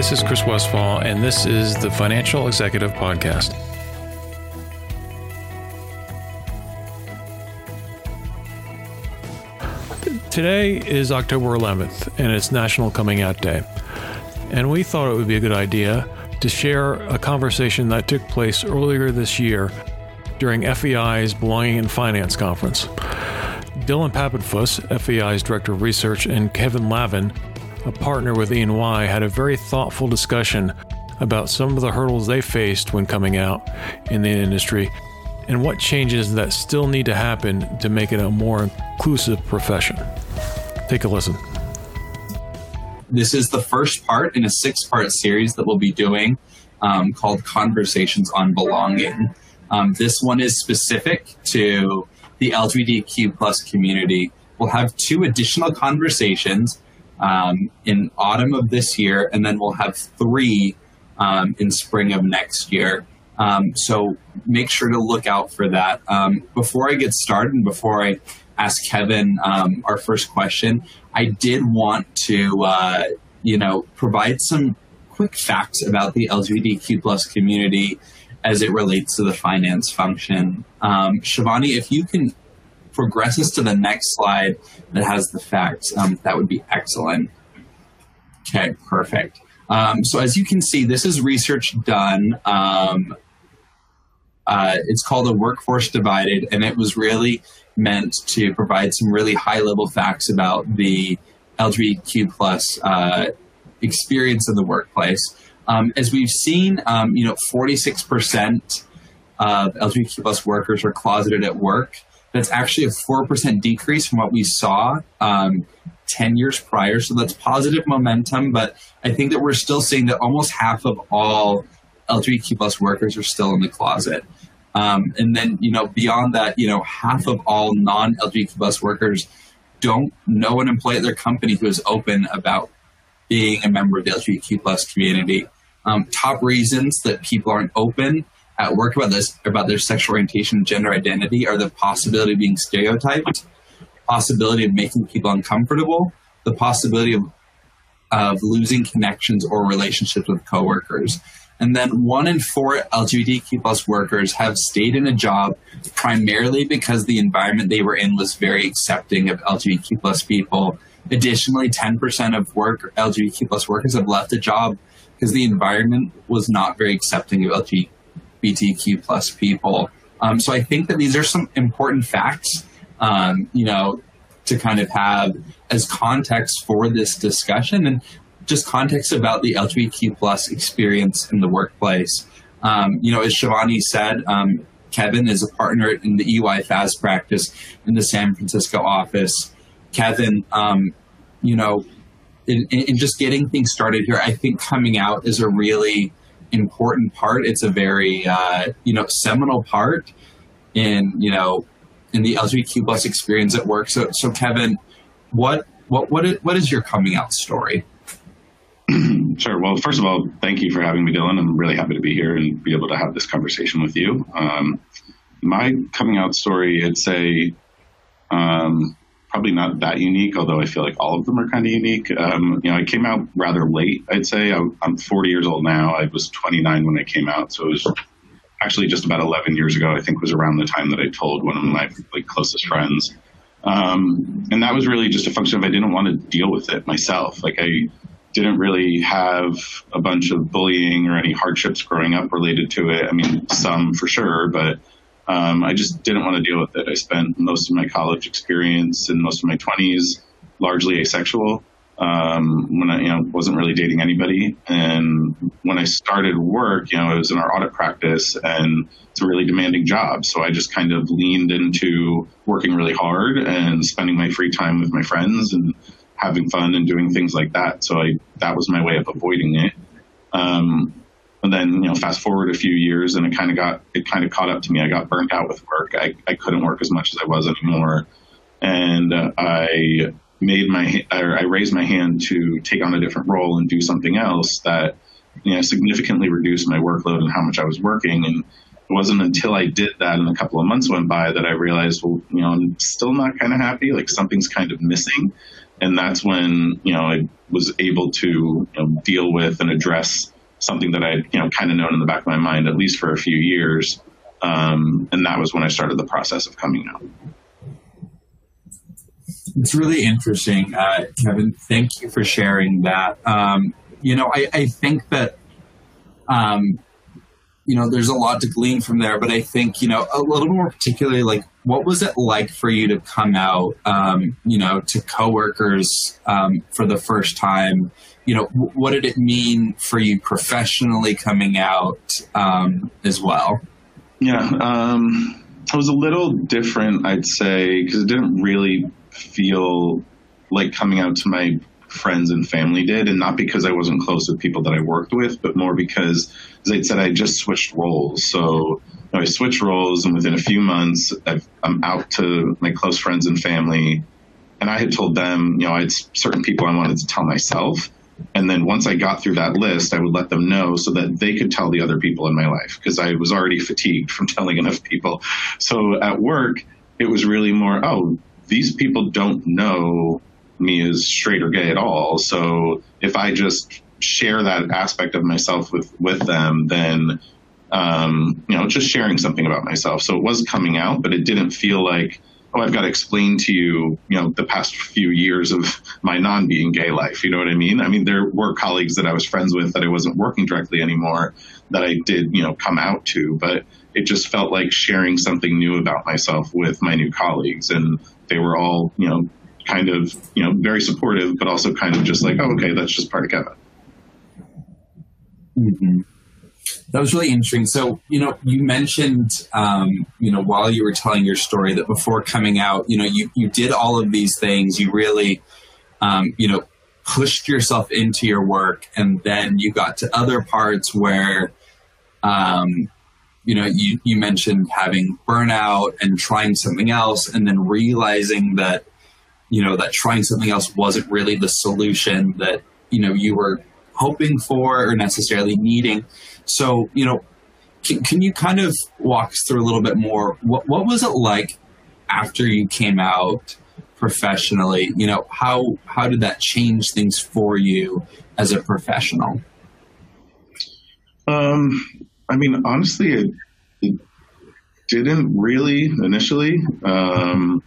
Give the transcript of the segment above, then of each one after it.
Hi, this is Chris Westfall, and this is the Financial Executive Podcast. Today is October 11th, and it's National Coming Out Day. And we thought it would be a good idea to share a conversation that took place earlier this year during FEI's Belonging in Finance conference. Dillon Papenfuss, FEI's Director of Research, and Kevin Lavin, a partner with E&Y, had a very thoughtful discussion about some of the hurdles they faced when coming out in the industry and what changes that still need to happen to make it a more inclusive profession. Take a listen. This is the first part in a six part series that we'll be doing um, called Conversations on Belonging. Um, this one is specific to the LGBTQ plus community. We'll have two additional conversations um, in autumn of this year, and then we'll have three um, in spring of next year. Um, so make sure to look out for that. Um, before I get started and before I ask Kevin um, our first question, I did want to, uh, you know, provide some quick facts about the LGBTQ plus community as it relates to the finance function. Um, Shivani, if you can progress us to the next slide that has the facts, um, that would be excellent. Okay, perfect. Um, so as you can see, this is research done. Um, uh, it's called a workforce divided, and it was really meant to provide some really high level facts about the LGBTQ plus uh, experience in the workplace. Um, as we've seen, um, you know, 46% of LGBTQ plus workers are closeted at work. That's actually a 4% decrease from what we saw um, 10 years prior. So that's positive momentum. But I think that we're still seeing that almost half of all LGBTQ plus workers are still in the closet. Um, and then, you know, beyond that, you know, half of all non LGBTQ plus workers don't know an employee at their company who is open about being a member of the LGBTQ plus community. Um, top reasons that people aren't open at work about this about their sexual orientation gender identity are the possibility of being stereotyped, possibility of making people uncomfortable, the possibility of of losing connections or relationships with coworkers. And then one in four LGBTQ plus workers have stayed in a job primarily because the environment they were in was very accepting of LGBTQ plus people. Additionally, 10% of work LGBTQ plus workers have left a job because the environment was not very accepting of LGBTQ plus people. Um, so I think that these are some important facts, um, you know, to kind of have as context for this discussion. And just context about the LGBTQ plus experience in the workplace. Um, you know, as Shivani said, um, Kevin is a partner in the EY FAS practice in the San Francisco office. Kevin, um, you know, in, in, just getting things started here, I think coming out is a really important part. It's a very, uh, you know, seminal part in, you know, in the LGBTQ plus experience at work. So, so Kevin, what, what, what is, what is your coming out story? Sure. Well, first of all, thank you for having me, Dillon. I'm really happy to be here and be able to have this conversation with you. Um, my coming out story, it's a um, probably not that unique, although I feel like all of them are kind of unique. Um, you know, I came out rather late. I'd say I, am 40 years old now. I was 29 when I came out, so it was actually just about 11 years ago. I think was around the time that I told one of my like closest friends. Um, and that was really just a function of I didn't want to deal with it myself. Like I didn't really have a bunch of bullying or any hardships growing up related to it. I mean, some for sure, but um, I just didn't want to deal with it. I spent most of my college experience and most of my 20s largely asexual. Um, when I, you know, wasn't really dating anybody. And when I started work, you know, it was in our audit practice and it's a really demanding job. So I just kind of leaned into working really hard and spending my free time with my friends and having fun and doing things like that. So I, that was my way of avoiding it. Um, and then, you know, fast forward a few years and it kind of got, it kind of caught up to me. I got burnt out with work. I, I couldn't work as much as I was anymore. And uh, I made my, or I raised my hand to take on a different role and do something else that, you know, significantly reduced my workload and how much I was working. And it wasn't until I did that and a couple of months went by that I realized, well, you know, I'm still not kind of happy. Like something's kind of missing. and that's when you know I was able to you know, deal with and address something that I you know kind of known in the back of my mind at least for a few years, um, and that was when I started the process of coming out. It's really interesting, uh, Kevin. Thank you for sharing that. Um, you know, I, I think that um, you know, there's a lot to glean from there. But I think, you know, a little more particularly, like, what was it like for you to come out, um, you know, to coworkers um, for the first time? You know, what did it mean for you professionally coming out um, as well? Yeah, um, it was a little different, I'd say, because it didn't really feel like coming out to my friends and family did, and not because I wasn't close with people that I worked with, but more because, as I said, I just switched roles. So I switched roles, and within a few months, i am out to my close friends and family, and I had told them, you know, I had certain people I wanted to tell myself. And then once I got through that list, I would let them know so that they could tell the other people in my life because I was already fatigued from telling enough people. So at work, it was really more, oh, these people don't know me as straight or gay at all. So if I just share that aspect of myself with with them, then um, you know, just sharing something about myself. So it was coming out, but it didn't feel like oh, I've got to explain to you, you know, the past few years of my non being gay life. You know what I mean? I mean, there were colleagues that I was friends with that I wasn't working directly anymore that I did, you know, come out to, but it just felt like sharing something new about myself with my new colleagues. And they were all, you know, kind of, you know, very supportive, but also kind of just like, oh, okay, that's just part of Kevin. Mm-hmm. That was really interesting. So, you know, you mentioned, um, you know, while you were telling your story that before coming out, you know, you, you did all of these things. You really, um, you know, pushed yourself into your work. And then you got to other parts where, um, you know, you, you mentioned having burnout and trying something else and then realizing that you know that trying something else wasn't really the solution that you know you were hoping for or necessarily needing so you know can, can you kind of walk us through a little bit more? What, what was it like after you came out professionally? You know how how did that change things for you as a professional? Um i mean honestly it, it didn't really initially. Um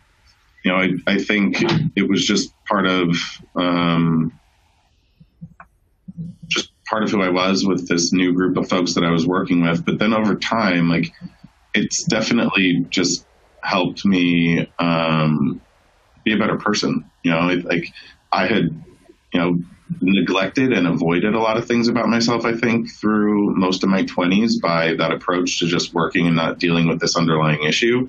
you know, I, I think it was just part of um, part of who I was with this new group of folks that I was working with. But then over time, like it's definitely just helped me um, be a better person. You know, it, like I had, you know, neglected and avoided a lot of things about myself. I think through most of my twenties by that approach to just working and not dealing with this underlying issue.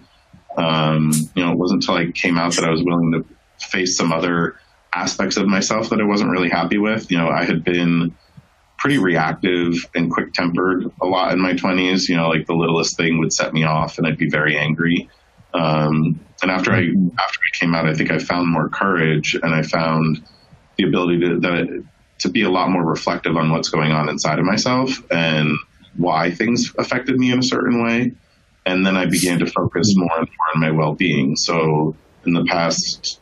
Um, you know, it wasn't until I came out that I was willing to face some other aspects of myself that I wasn't really happy with. You know, I had been pretty reactive and quick tempered a lot in my 20s. You know, like the littlest thing would set me off and I'd be very angry. Um, and after I after I came out, I think I found more courage and I found the ability to that, to be a lot more reflective on what's going on inside of myself and why things affected me in a certain way and then I began to focus more and more on my well-being. So in the past,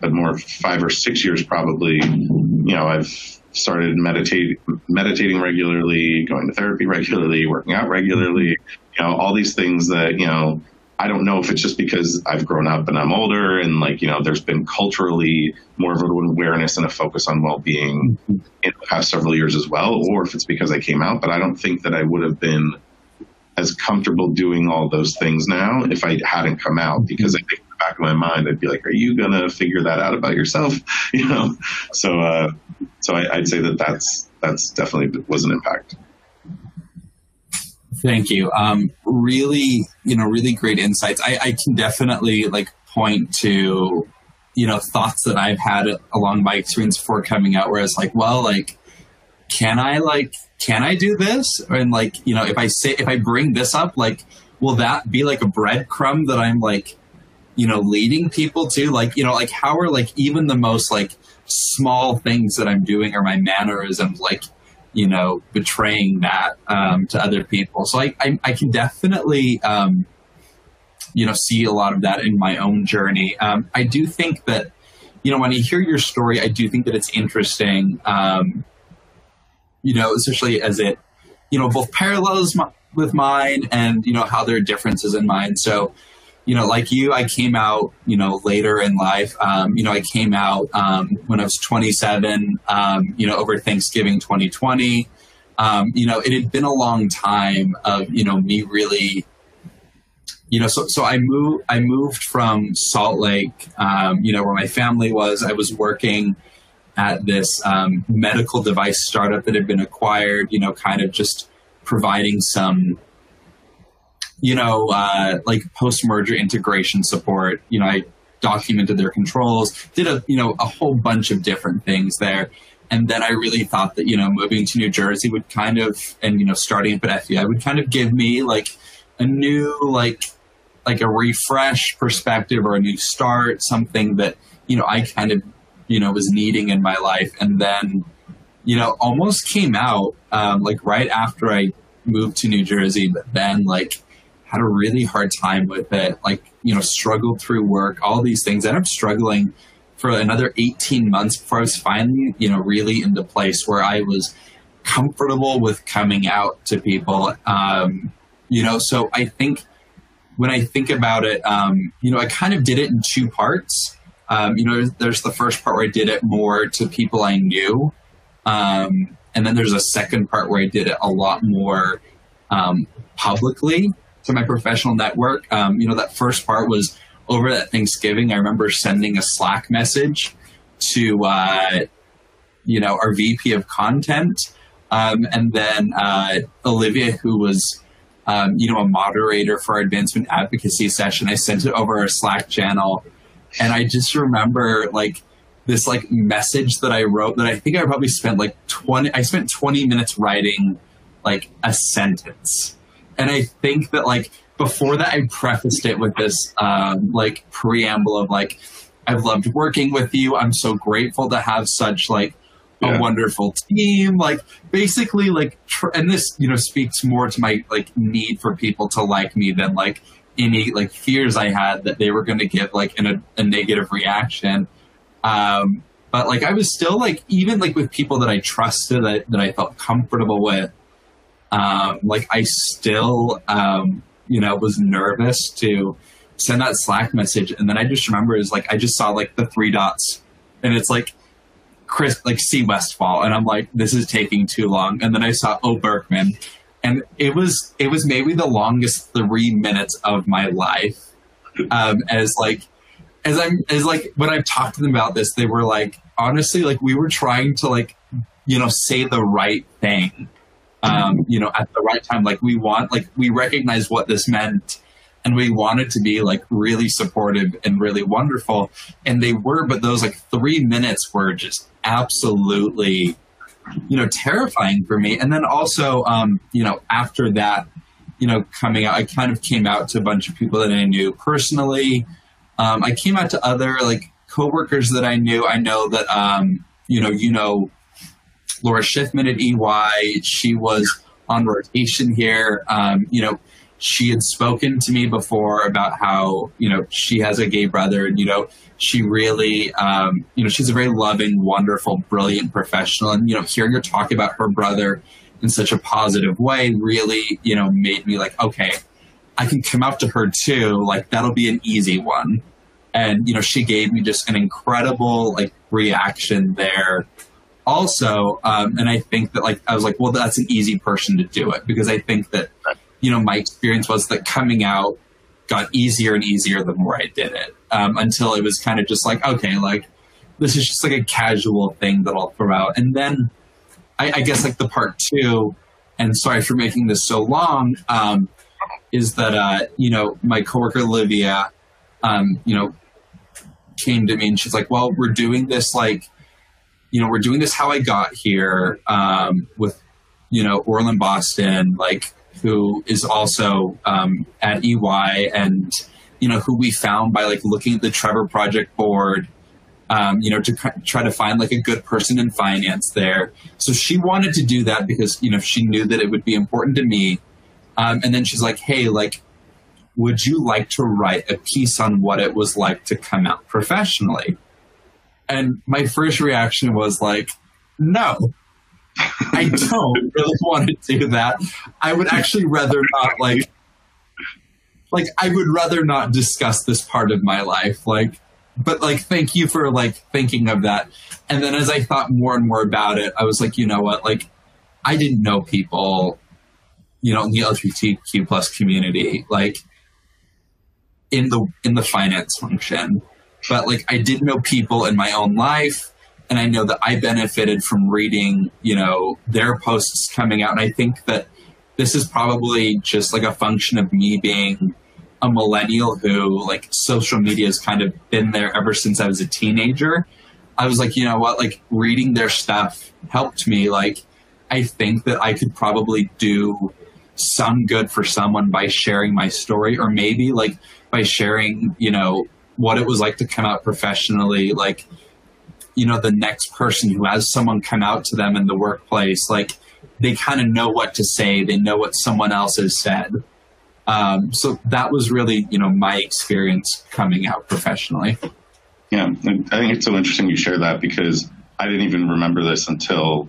but more five or six years probably, you know, I've started meditate meditating regularly, going to therapy regularly, working out regularly, you know, all these things that, you know, I don't know if it's just because I've grown up and I'm older and like, you know, there's been culturally more of an awareness and a focus on well-being mm-hmm. in the past several years as well, or if it's because I came out, but I don't think that I would have been as comfortable doing all those things now if I hadn't come out because I think back of my mind I'd be like, are you gonna figure that out about yourself? You know, so uh, so I, would say that that's that's definitely was an impact. Thank you. Um, really, you know, really great insights. I, I can definitely like point to you know thoughts that I've had along my experience before coming out, where it's like, well, like, can I like can I do this? And like, you know, if I say, if I bring this up, like, will that be like a breadcrumb that I'm like, you know, leading people to? Like, you know, like how are like even the most like small things that I'm doing or my mannerisms, like, you know, betraying that um, to other people. So I, I, I can definitely, um, you know, see a lot of that in my own journey. Um, I do think that, you know, when I hear your story, I do think that it's interesting. Um, you know, especially as it, you know, both parallels my, with mine and you know how there are differences in mine. So, you know, like you, I came out, you know, later in life. Um, you know, I came out um, when I was 27. Um, you know, over Thanksgiving 2020. Um, you know, it had been a long time of you know me really you know, so so I moved I moved from Salt Lake, um, you know, where my family was. I was working at this um, medical device startup that had been acquired. You know, kind of just providing some, you know, uh, like post merger integration support. You know, I documented their controls, did a you know a whole bunch of different things there. And then I really thought that you know moving to New Jersey would kind of and you know starting up at FEI would kind of give me like a new like like a refresh perspective or a new start, something that, you know, I kind of, you know, was needing in my life. And then, you know, almost came out um, like right after I moved to New Jersey, but then like had a really hard time with it, like, you know, struggled through work, all these things. Ended up struggling for another 18 months before I was finally, you know, really into place where I was comfortable with coming out to people. Um, you know, so I think when I think about it, um, you know, I kind of did it in two parts. Um, you know, there's the first part where I did it more to people I knew. Um, and then there's a second part where I did it a lot more um, publicly to my professional network. Um, you know, that first part was over that Thanksgiving. I remember sending a Slack message to, uh, you know, our VP of content. Um, and then uh, Olivia, who was um, you know, a moderator for our advancement advocacy session. I sent it over our Slack channel. And I just remember like this like message that I wrote that I think I probably spent like 20, I spent 20 minutes writing like a sentence. And I think that like before that, I prefaced it with this um, like preamble of like, I've loved working with you. I'm so grateful to have such like yeah. a wonderful team. Like basically, like, tr- and this you know speaks more to my like need for people to like me than like any like fears I had that they were going to get like in a, a negative reaction. Um, but like I was still like even like with people that I trusted that that I felt comfortable with. Um, like I still um, you know was nervous to send that Slack message, and then I just remember is like I just saw like the three dots, and it's like Chris, like see Westfall, and I'm like, this is taking too long. And then I saw Oh Berkman, and it was it was maybe the longest three minutes of my life. Um, as like as I'm as like when I've talked to them about this, they were like, honestly, like we were trying to like you know say the right thing, um, you know, at the right time. Like we want like we recognize what this meant and we wanted to be like really supportive and really wonderful. And they were but those like three minutes were just absolutely you know terrifying for me. And then also um you know after that you know coming out i kind of came out to a bunch of people that i knew personally. Um i came out to other like coworkers that i knew. I know that um you know you know laura schiffman at ey she was on rotation here. Um you know she had spoken to me before about how you know she has a gay brother and you know she really um, you know she's a very loving wonderful brilliant professional. And you know hearing her talk about her brother in such a positive way really you know made me like okay i can come out to her too. Like that'll be an easy one. And you know she gave me just an incredible like reaction there also um, and i think that like i was like well that's an easy person to do it because i think that you know, my experience was that coming out got easier and easier the more I did it um, until it was kind of just like, okay, like this is just like a casual thing that I'll throw out. And then I, I guess like the part two, and sorry for making this so long, um, is that, uh, you know, my coworker Olivia, um, you know, came to me and she's like, well, we're doing this like, you know, we're doing this how I got here um, with, you know, Orland Boston, like, who is also um, at EY and you know who we found by like looking at the Trevor Project board. Um, you know, to try to find like a good person in finance there. So she wanted to do that because you know she knew that it would be important to me. Um, and then she's like, "Hey, like, would you like to write a piece on what it was like to come out professionally?" And my first reaction was like, no, I don't really want to do that. I would actually rather not like like I would rather not discuss this part of my life. Like but like thank you for like thinking of that. And then as I thought more and more about it, I was like, you know what, like I didn't know people, you know, in the LGBTQ plus community, like in the in the finance function. But like I did know people in my own life and I know that I benefited from reading, you know, their posts coming out. And I think that this is probably just like a function of me being a millennial who like social media has kind of been there ever since I was a teenager. I was like, you know what, like reading their stuff helped me. Like, I think that I could probably do some good for someone by sharing my story, or maybe like by sharing, you know, what it was like to come out professionally. Like, you know, the next person who has someone come out to them in the workplace, like they kind of know what to say, they know what someone else has said. Um, so that was really, you know, my experience coming out professionally. Yeah, I think it's so interesting you share that because I didn't even remember this until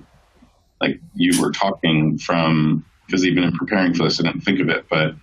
like you were talking from because even in preparing for this, I didn't think of it, but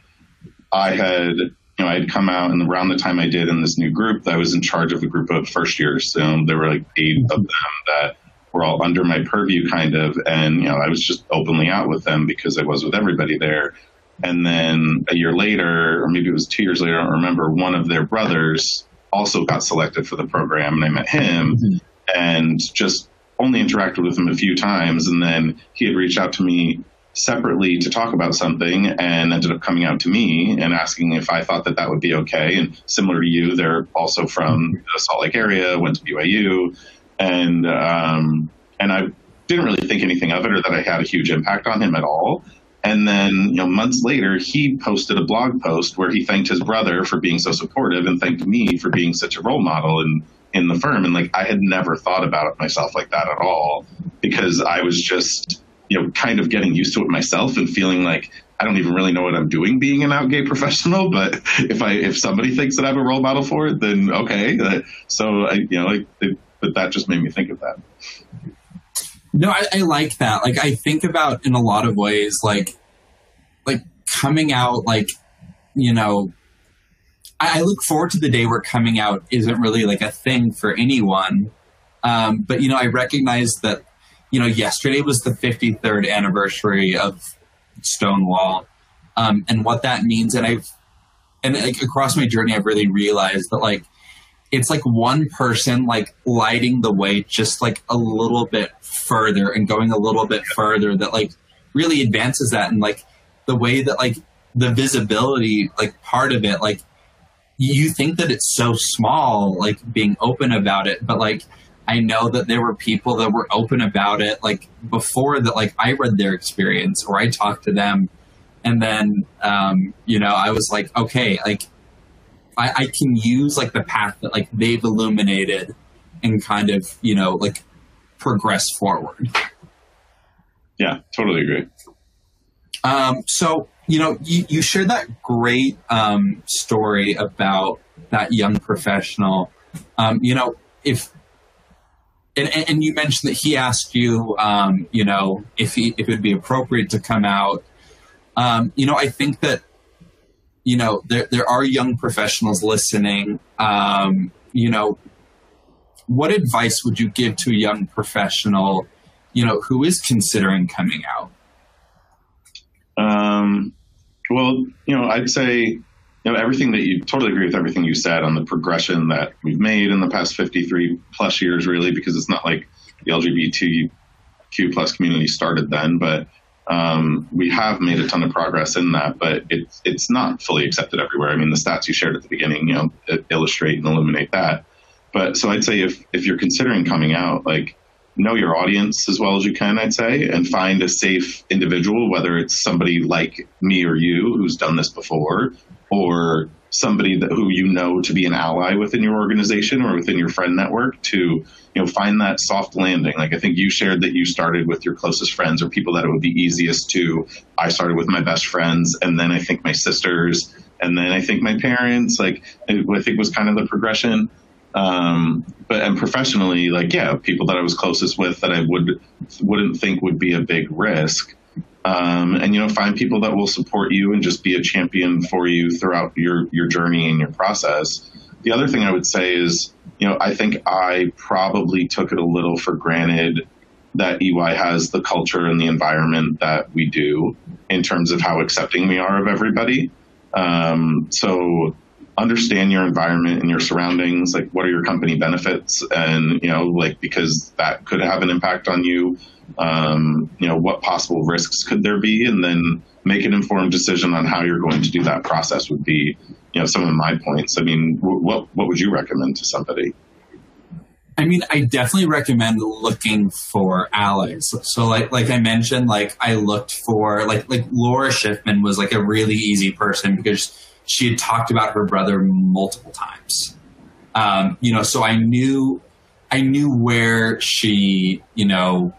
I had you know, I had come out and around the time I did in this new group, I was in charge of a group of first years. So there were like 8 of them that were all under my purview kind of. And, you know, I was just openly out with them because I was with everybody there. And then a year later, or maybe it was two years later, I don't remember, one of their brothers also got selected for the program and I met him mm-hmm. and just only interacted with him a few times. And then he had reached out to me separately to talk about something and ended up coming out to me and asking if I thought that that would be okay. And similar to you, they're also from the Salt Lake area, went to BYU, and um, and I didn't really think anything of it or that I had a huge impact on him at all. And then, you know, months later, he posted a blog post where he thanked his brother for being so supportive and thanked me for being such a role model in in the firm. And like, I had never thought about it myself like that at all because I was just you know, kind of getting used to it myself and feeling like I don't even really know what I'm doing being an out gay professional. But if I if somebody thinks that I'm a role model for it, then okay. Uh, so I, you know, like, it, but that just made me think of that. No, I, I like that. Like I think about in a lot of ways, like like coming out, like you know, I, look forward to the day where coming out isn't really like a thing for anyone. Um, but you know, I recognize that you know, yesterday was the 53rd anniversary of Stonewall, um, and what that means. And I've, and like across my journey, I've really realized that like it's like one person like lighting the way just like a little bit further and going a little bit further that like really advances that and like the way that like the visibility like part of it like you think that it's so small like being open about it but like I know that there were people that were open about it, like before that, like I read their experience or I talked to them, and then um, you know I was like, okay, like I, I can use like the path that like they've illuminated and kind of you know like progress forward. Yeah, totally agree. Um, so you know you, you shared that great um, story about that young professional. Um, you know if and, and you mentioned that he asked you, um, you know, if he, if it would be appropriate to come out. Um, you know, I think that, you know, there there are young professionals listening. Um, you know, what advice would you give to a young professional, you know, who is considering coming out? Um, well, you know, I'd say you know everything that you totally agree with everything you said on the progression that we've made in the past 53 plus years really because it's not like the lgbtq plus community started then but um, we have made a ton of progress in that but it's it's not fully accepted everywhere. I mean the stats you shared at the beginning you know illustrate and illuminate that. But so i'd say if if you're considering coming out like know your audience as well as you can, I'd say, and find a safe individual, whether it's somebody like me or you who's done this before, or somebody that, who you know to be an ally within your organization or within your friend network to you know find that soft landing like i think you shared that you started with your closest friends or people that it would be easiest to i started with my best friends and then i think my sisters and then i think my parents like i think was kind of the progression Um, but and professionally, like yeah, people that I was closest with that I would wouldn't think would be a big risk. Um, and you know, find people that will support you and just be a champion for you throughout your your journey and your process. The other thing I would say is, you know, I think I probably took it a little for granted that EY has the culture and the environment that we do in terms of how accepting we are of everybody. Um, so understand your environment and your surroundings like what are your company benefits and you know like because that could have an impact on you um, you know what possible risks could there be and then make an informed decision on how you're going to do that process would be you know some of my points i mean what what would you recommend to somebody I mean, I definitely recommend looking for allies. So, like, like I mentioned, like I looked for like like Laura Schiffman was like a really easy person because she had talked about her brother multiple times. Um, you know, so I knew, I knew where she, you know,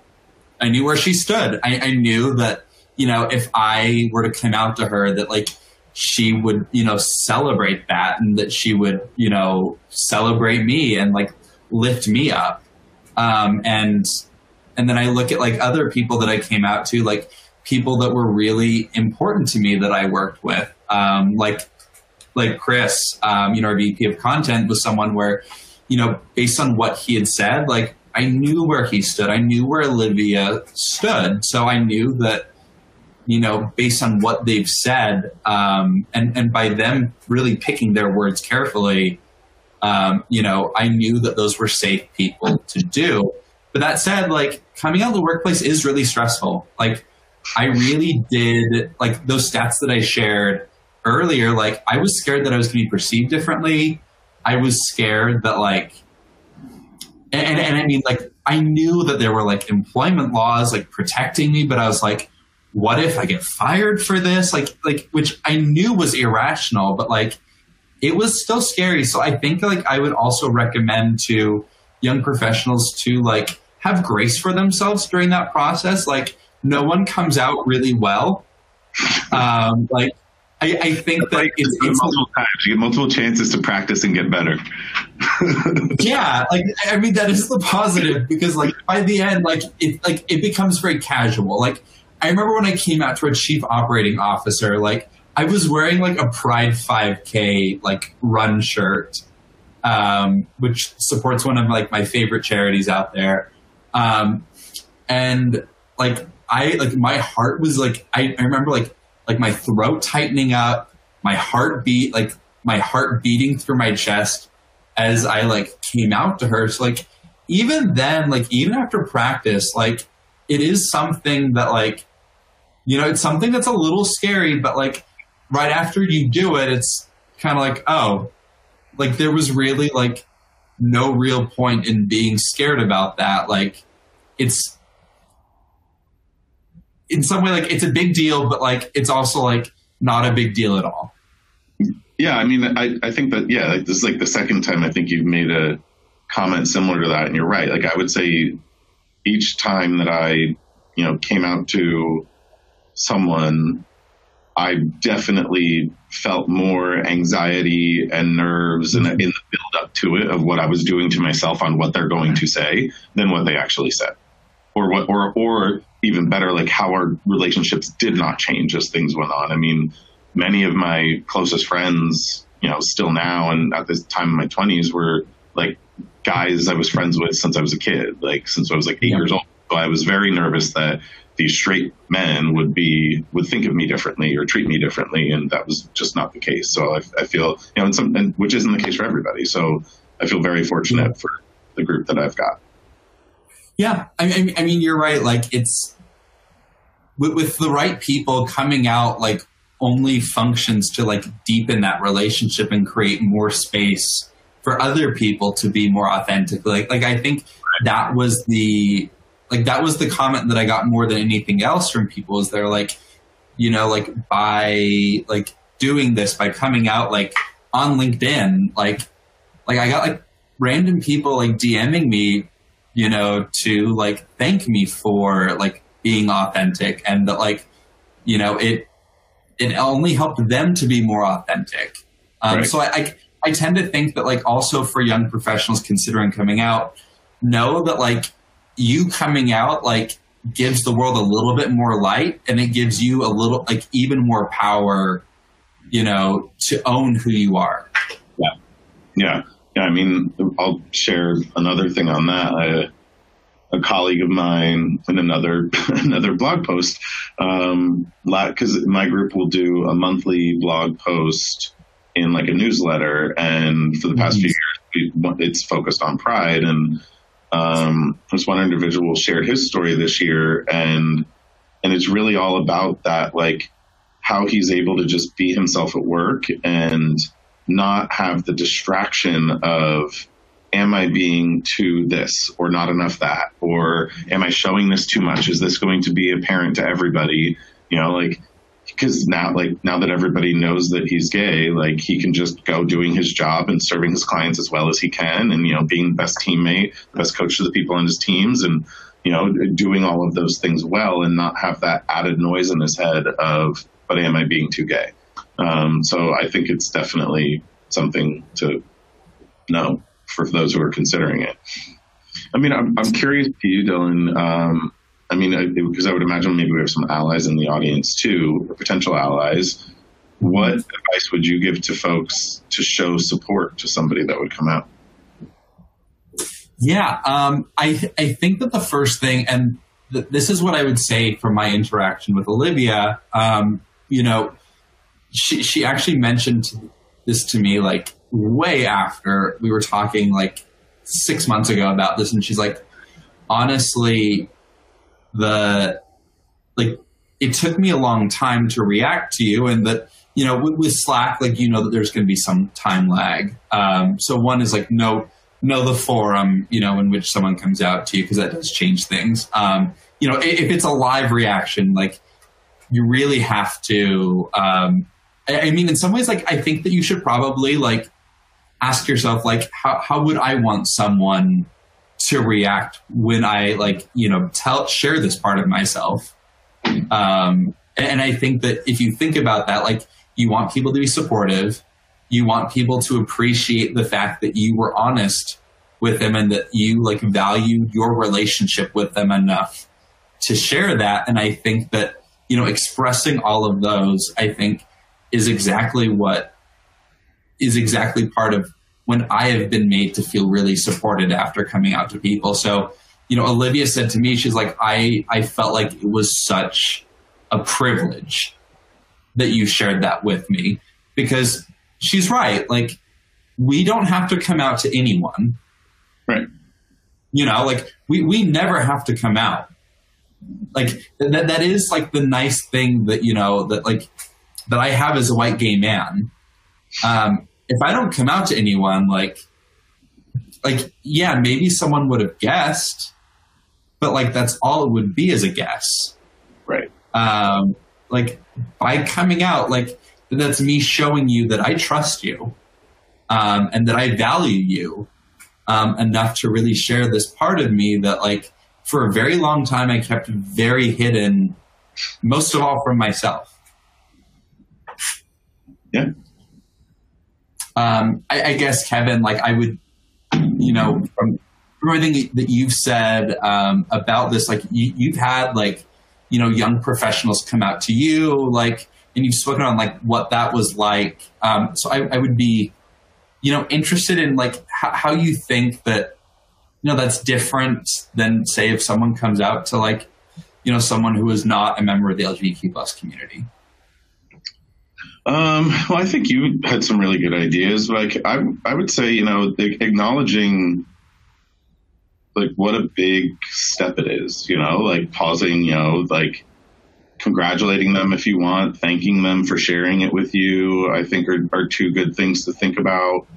I knew where she stood. I, I knew that, you know, if I were to come out to her, that like she would, you know, celebrate that and that she would, you know, celebrate me and like lift me up. Um, and, and then I look at like other people that I came out to, like people that were really important to me that I worked with. Um, like like Chris, um, you know, our VP of content was someone where, you know, based on what he had said, like I knew where he stood. I knew where Olivia stood. So I knew that, you know, based on what they've said, um, and, and by them really picking their words carefully, um, you know, I knew that those were safe people to do. But that said, like coming out of the workplace is really stressful. Like I really did like those stats that I shared earlier, like I was scared that I was going to be perceived differently. I was scared that like, and, and, and I mean like I knew that there were like employment laws like protecting me, but I was like, what if I get fired for this? Like like which I knew was irrational, but like it was still scary. So I think like I would also recommend to young professionals to like have grace for themselves during that process. Like no one comes out really well. Um, like I, I think that like, it's, it's multiple times. You get multiple chances to practice and get better. yeah, like I mean that is the positive because like by the end, like it like it becomes very casual. Like I remember when I came out to a chief operating officer, like I was wearing like a Pride 5K like run shirt, um, which supports one of like my favorite charities out there. Um, and like I like my heart was like I, I remember like like my throat tightening up, my heartbeat, like my heart beating through my chest as I like came out to her. So like even then, like even after practice, like it is something that like you know, it's something that's a little scary, but like right after you do it, it's kind of like, oh, like there was really like no real point in being scared about that. Like it's in some way like it's a big deal, but like it's also like not a big deal at all. Yeah, I mean, I, I think that yeah, like, this is like the second time I think you've made a comment similar to that, and you're right. Like I would say, each time that I you know came out to someone, I definitely felt more anxiety and nerves and in the build up to it of what I was doing to myself on what they're going to say than what they actually said or what or or even better like how our relationships did not change as things went on i mean many of my closest friends you know still now and at this time in my 20s were like guys i was friends with since i was a kid like since i was like eight yeah. years old. So i was very nervous that these straight men would be would think of me differently or treat me differently and that was just not the case. So i, I feel you know and some and which isn't the case for everybody. So i feel very fortunate for the group that i've got. Yeah, I mean, I mean, you're right. Like it's with, with the right people coming out, like only functions to like deepen that relationship and create more space for other people to be more authentic. Like, like I think that was the like that was the comment that I got more than anything else from people. Is they're like, you know, like by like doing this by coming out like on LinkedIn, like like I got like random people like DMing me you know, to like thank me for like being authentic and that like, you know, it it only helped them to be more authentic. Um, right. So I, I, I tend to think that like also for young professionals considering coming out, know that like you coming out like gives the world a little bit more light and it gives you a little like even more power, you know, to own who you are. Yeah. Yeah. Yeah. I mean, I'll share another thing on that. I, a colleague of mine in another another blog post um because my group will do a monthly blog post in like a newsletter and for the past mm-hmm. few years it's focused on pride and um this one individual shared his story this year and and it's really all about that like how he's able to just be himself at work and not have the distraction of am I being too this or not enough that? Or am I showing this too much? Is this going to be apparent to everybody? You know, like, because now, like, now that everybody knows that he's gay, like, he can just go doing his job and serving his clients as well as he can and, you know, being the best teammate, the best coach to the people on his teams and, you know, doing all of those things well and not have that added noise in his head of, but am I being too gay? Um, so I think it's definitely something to know for those who are considering it. I mean, I'm, I'm curious to you, Dillon. Um, I mean, because I would imagine maybe we have some allies in the audience too, or potential allies. What advice would you give to folks to show support to somebody that would come out? Yeah, um, I I think that the first thing, and th- this is what I would say from my interaction with Olivia. Um, you know, she she actually mentioned this to me like way after we were talking like six months ago about this, and she's like, honestly, the like it took me a long time to react to you, and that you know with, with Slack, like you know that there's going to be some time lag. Um, so one is like know know the forum, you know, in which someone comes out to you because that does change things. Um, you know, if, if, it's a live reaction, like you really have to. Um, I, I mean, in some ways, like I think that you should probably like ask yourself like how, how would i want someone to react when i like you know tell share this part of myself? Um and, i think that if you think about that like you want people to be supportive. You want people to appreciate the fact that you were honest with them and that you like valued your relationship with them enough to share that. And i think that you know expressing all of those i think is exactly what is exactly part of when I have been made to feel really supported after coming out to people. So, you know, Olivia said to me, she's like, I, I felt like it was such a privilege that you shared that with me because she's right. Like, we don't have to come out to anyone. Right. You know, like we, we never have to come out. Like that, that is like the nice thing that, you know, that like, that I have as a white gay man. Um, if I don't come out to anyone, like, like, yeah, maybe someone would have guessed, but like, that's all it would be as a guess. Right. Um, like, by coming out, like, that's me showing you that I trust you, um, and that I value you, um, enough to really share this part of me that, like, for a very long time, I kept very hidden, most of all from myself. Yeah. Um, I, I, guess Kevin, like I would, you know, from, from everything that you've said um, about this, like you, you've had like, you know, young professionals come out to you, like, and you've spoken on like what that was like. Um, so I, I, would be, you know, interested in like how, how you think that, you know, that's different than say if someone comes out to like, you know, someone who is not a member of the LGBTQ plus community. Um, well, I think you had some really good ideas. Like I, I would say, you know, acknowledging like what a big step it is. You know, like pausing. You know, like congratulating them if you want, thanking them for sharing it with you. I think are, are two good things to think about.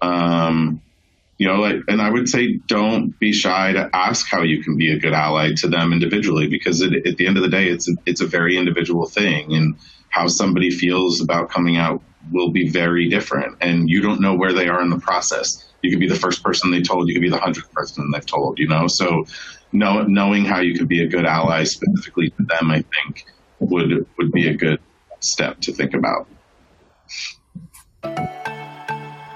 Um, you know, like, and I would say don't be shy to ask how you can be a good ally to them individually, because it, at the end of the day, it's a, it's a very individual thing, and how somebody feels about coming out will be very different. And you don't know where they are in the process. You could be the first person they told, you could be the hundredth person they've told, you know? So know, knowing how you could be a good ally specifically to them, I think would, would be a good step to think about.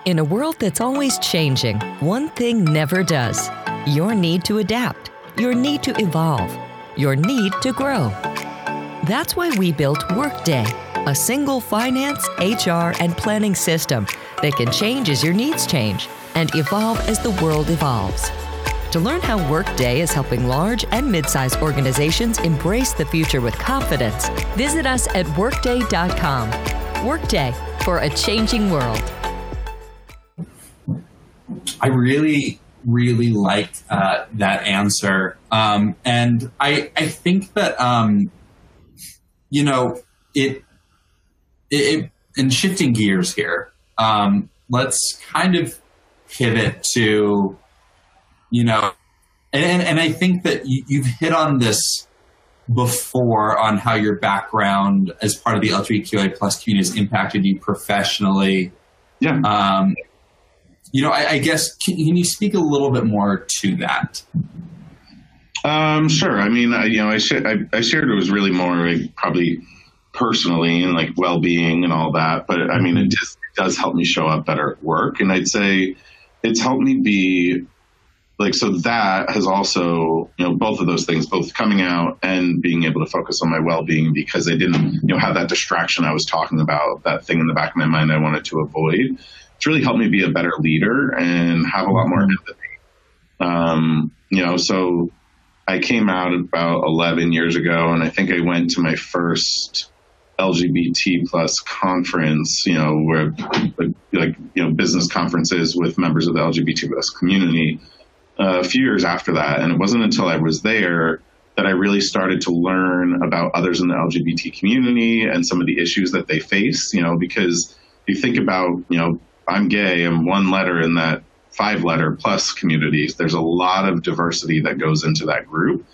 In a world that's always changing, one thing never does your need to adapt, your need to evolve, your need to grow. That's why we built Workday, a single finance, HR, and planning system that can change as your needs change and evolve as the world evolves. To learn how Workday is helping large and mid-sized organizations embrace the future with confidence, visit us at workday.com. Workday for a changing world. I really, really liked uh, that answer, um, and I I think that um, you know it, it, it in shifting gears here. Um, let's kind of pivot to you know, and and I think that you, you've hit on this before on how your background as part of the LGBTQI plus community has impacted you professionally. Yeah. Um, you know, I, I guess can, can, you speak a little bit more to that? Um, sure. I mean, I, you know, I, sh- I, I shared it was really more like probably personally and like well-being and all that, but I mean, it mm-hmm. just it does help me show up better at work, and I'd say it's helped me be like so that has also you know both of those things both coming out and being able to focus on my well-being because i didn't you know have that distraction i was talking about that thing in the back of my mind i wanted to avoid it's really helped me be a better leader and have a lot more mm-hmm. empathy. Um, you know, so I came out about 11 years ago, and I think I went to my first LGBT plus conference, you know, where like, you know business conferences with members of the LGBT plus community. Uh, a few years after that, and it wasn't until I was there that I really started to learn about others in the LGBT community and some of the issues that they face. You know, because if you think about you know I'm gay and one letter in that five letter plus communities. There's a lot of diversity that goes into that group.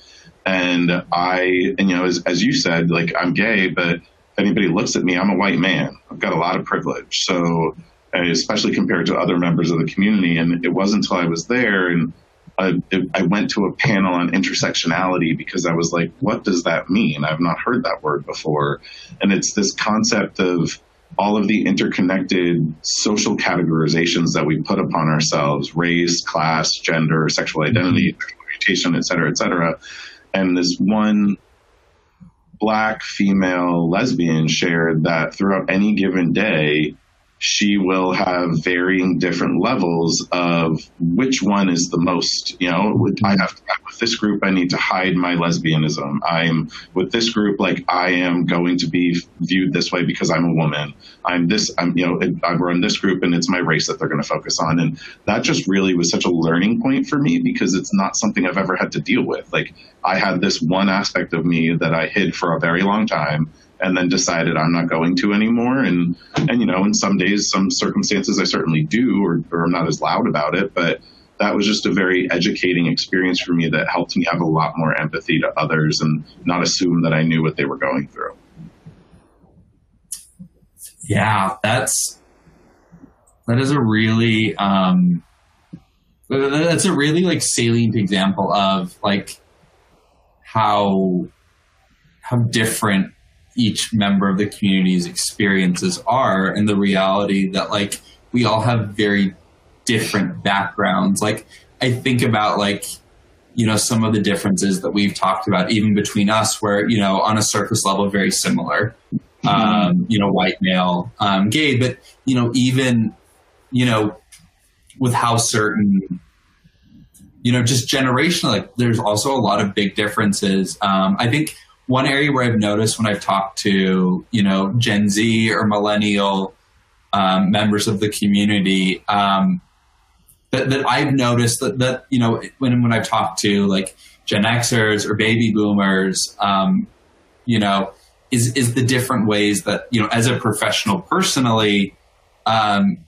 And I, and you know, as, as you said, like I'm gay, but if anybody looks at me, I'm a white man. I've got a lot of privilege. So, uh, especially compared to other members of the community. And it wasn't until I was there and uh, I, I, went to a panel on intersectionality because I was like, what does that mean? I've not heard that word before. And it's this concept of all of the interconnected social categorizations that we put upon ourselves race, class, gender, sexual identity, mm-hmm. orientation, et cetera, et cetera. And this one black female lesbian shared that throughout any given day, she will have varying different levels of which one is the most, you know, I have to, with this group, I need to hide my lesbianism. I'm with this group, like I am going to be viewed this way because I'm a woman. I'm this, I'm, you know, I run this group and it's my race that they're going to focus on. And that just really was such a learning point for me because it's not something I've ever had to deal with. Like I had this one aspect of me that I hid for a very long time and then decided I'm not going to anymore. And and you know, in some days, some circumstances, I certainly do, or, or I'm not as loud about it. But that was just a very educating experience for me that helped me have a lot more empathy to others and not assume that I knew what they were going through. Yeah, that's that is a really um, that's a really like salient example of like how how different each member of the community's experiences are and the reality that like we all have very different backgrounds. Like i think about like you know some of the differences that we've talked about even between us where you know on a surface level very similar. Mm-hmm. um, you know white male um, gay but you know even you know with how certain you know just generational like there's also a lot of big differences. Um, i think one area where I've noticed when I've talked to you know Gen Z or millennial um, members of the community um, that, that I've noticed that that you know when when I've talked to like Gen Xers or baby boomers, um, you know, is is the different ways that you know as a professional personally, um,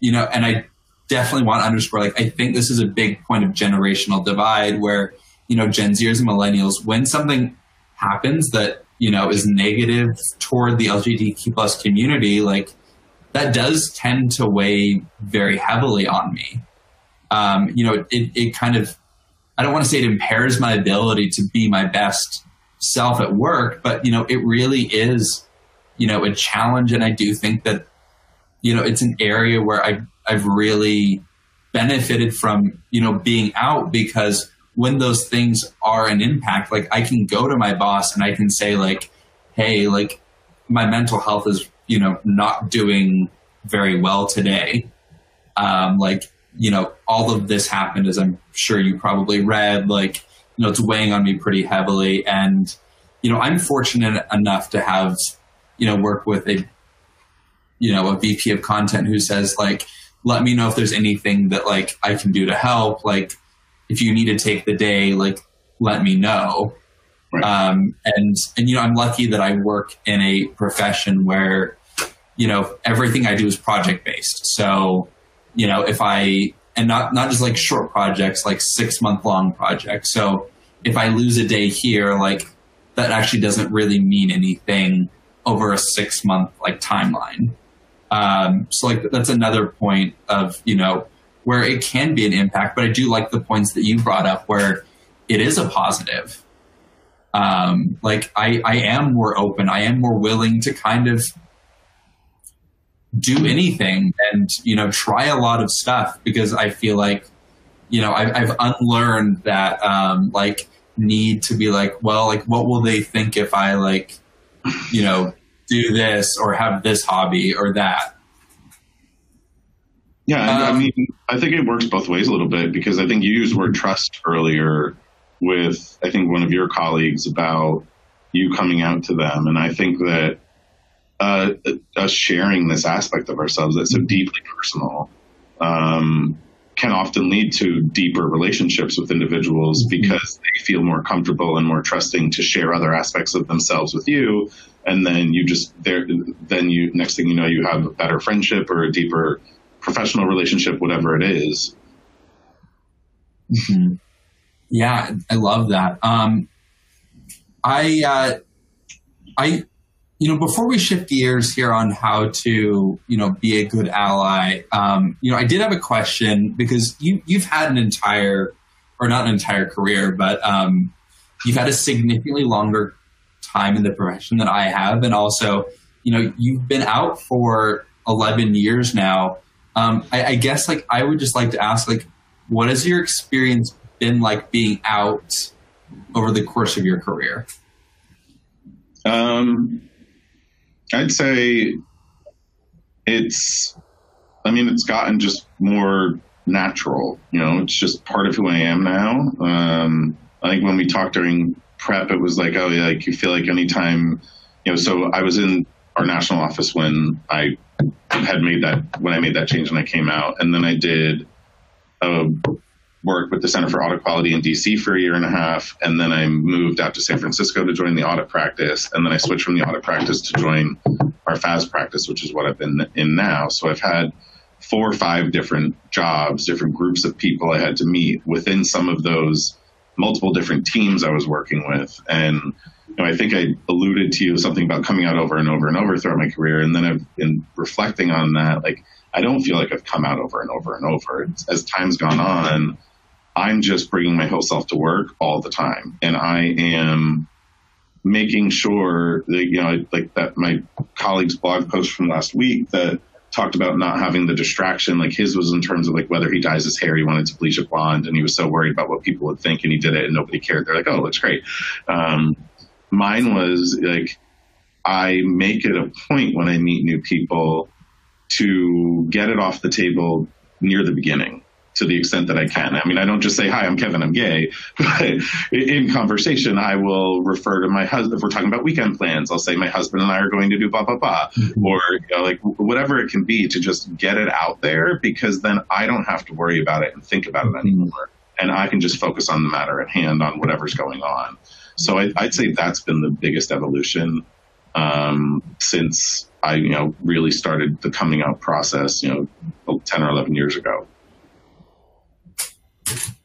you know, and I definitely want to underscore like I think this is a big point of generational divide where you know Gen Zers and millennials when something happens that you know is negative toward the LGBTQ plus community, like that does tend to weigh very heavily on me. Um, you know, it, it kind of I don't want to say it impairs my ability to be my best self at work, but you know, it really is, you know, a challenge. And I do think that, you know, it's an area where I, I've really benefited from, you know, being out because when those things are an impact, like I can go to my boss and I can say like, Hey, like my mental health is, you know, not doing very well today. Um, like, you know, all of this happened as I'm sure you probably read, like, you know, it's weighing on me pretty heavily. And, you know, I'm fortunate enough to have, you know, work with a, you know, a VP of content who says like, let me know if there's anything that like I can do to help. Like, if you need to take the day, like, let me know. Right. Um, and, and, you know, I'm lucky that I work in a profession where, you know, everything I do is project based. So, you know, if I, and not, not just like short projects, like six month long projects. So if I lose a day here, like that actually doesn't really mean anything over a six month like timeline. Um, so like that's another point of you know where it can be an impact, but I do like the points that you brought up where it is a positive. Um, like I, I am more open. I am more willing to kind of do anything and you know try a lot of stuff because I feel like you know I've, I've unlearned that um, like need to be like, well, like what will they think if I like, you know, do this or have this hobby or that? Yeah, um, I mean, I think it works both ways a little bit because I think you used the word trust earlier with I think one of your colleagues about you coming out to them, and I think that uh, us sharing this aspect of ourselves that's so deeply personal um, can often lead to deeper relationships with individuals mm-hmm. because they feel more comfortable and more trusting to share other aspects of themselves with you and then you just there then you next thing you know you have a better friendship or a deeper professional relationship whatever it is. Mm-hmm. yeah i love that um, i uh, i you know, before we shift gears here on how to, you know, be a good ally, um, you know, I did have a question because you you've had an entire, or not an entire career, but um, you've had a significantly longer time in the profession than I have, and also, you know, you've been out for eleven years now. Um, I, I guess, like, I would just like to ask, like, what has your experience been like being out over the course of your career? Um, I'd say it's, I mean, it's gotten just more natural. You know, it's just part of who I am now. Um, I think when we talked during prep, it was like, oh, yeah, like you feel like anytime, you know, so I was in our national office when I had made that, when I made that change and I came out. And then I did uh, a worked with the Center for Audit Quality in DC for a year and a half, and then I moved out to San Francisco to join the audit practice, and then I switched from the audit practice to join our FAS practice, which is what I've been in now. So I've had four or five different jobs, different groups of people I had to meet within some of those multiple different teams I was working with, and you know, I think I alluded to you something about coming out over and over and over throughout my career, and then I've been reflecting on that, like. I don't feel like I've come out over and over and over. As time's gone on, I'm just bringing my whole self to work all the time. And I am making sure that, you know, like that my colleague's blog post from last week that talked about not having the distraction. Like his was in terms of like whether he dyes his hair, he wanted to bleach it blonde and he was so worried about what people would think and he did it and nobody cared. They're like, oh, that's great. Um, mine was like, I make it a point when I meet new people to get it off the table near the beginning to the extent that I can. I mean, I don't just say, hi, I'm Kevin, I'm gay. But in conversation, I will refer to my husband. If we're talking about weekend plans, I'll say, my husband and I are going to do blah, blah, blah. Mm-hmm. Or, you know, like whatever it can be to just get it out there because then I don't have to worry about it and think about it mm-hmm. anymore. And I can just focus on the matter at hand on whatever's going on. So I, would say that's been the biggest evolution um, since I, you know, really started the coming out process, you know, 10 or 11 years ago.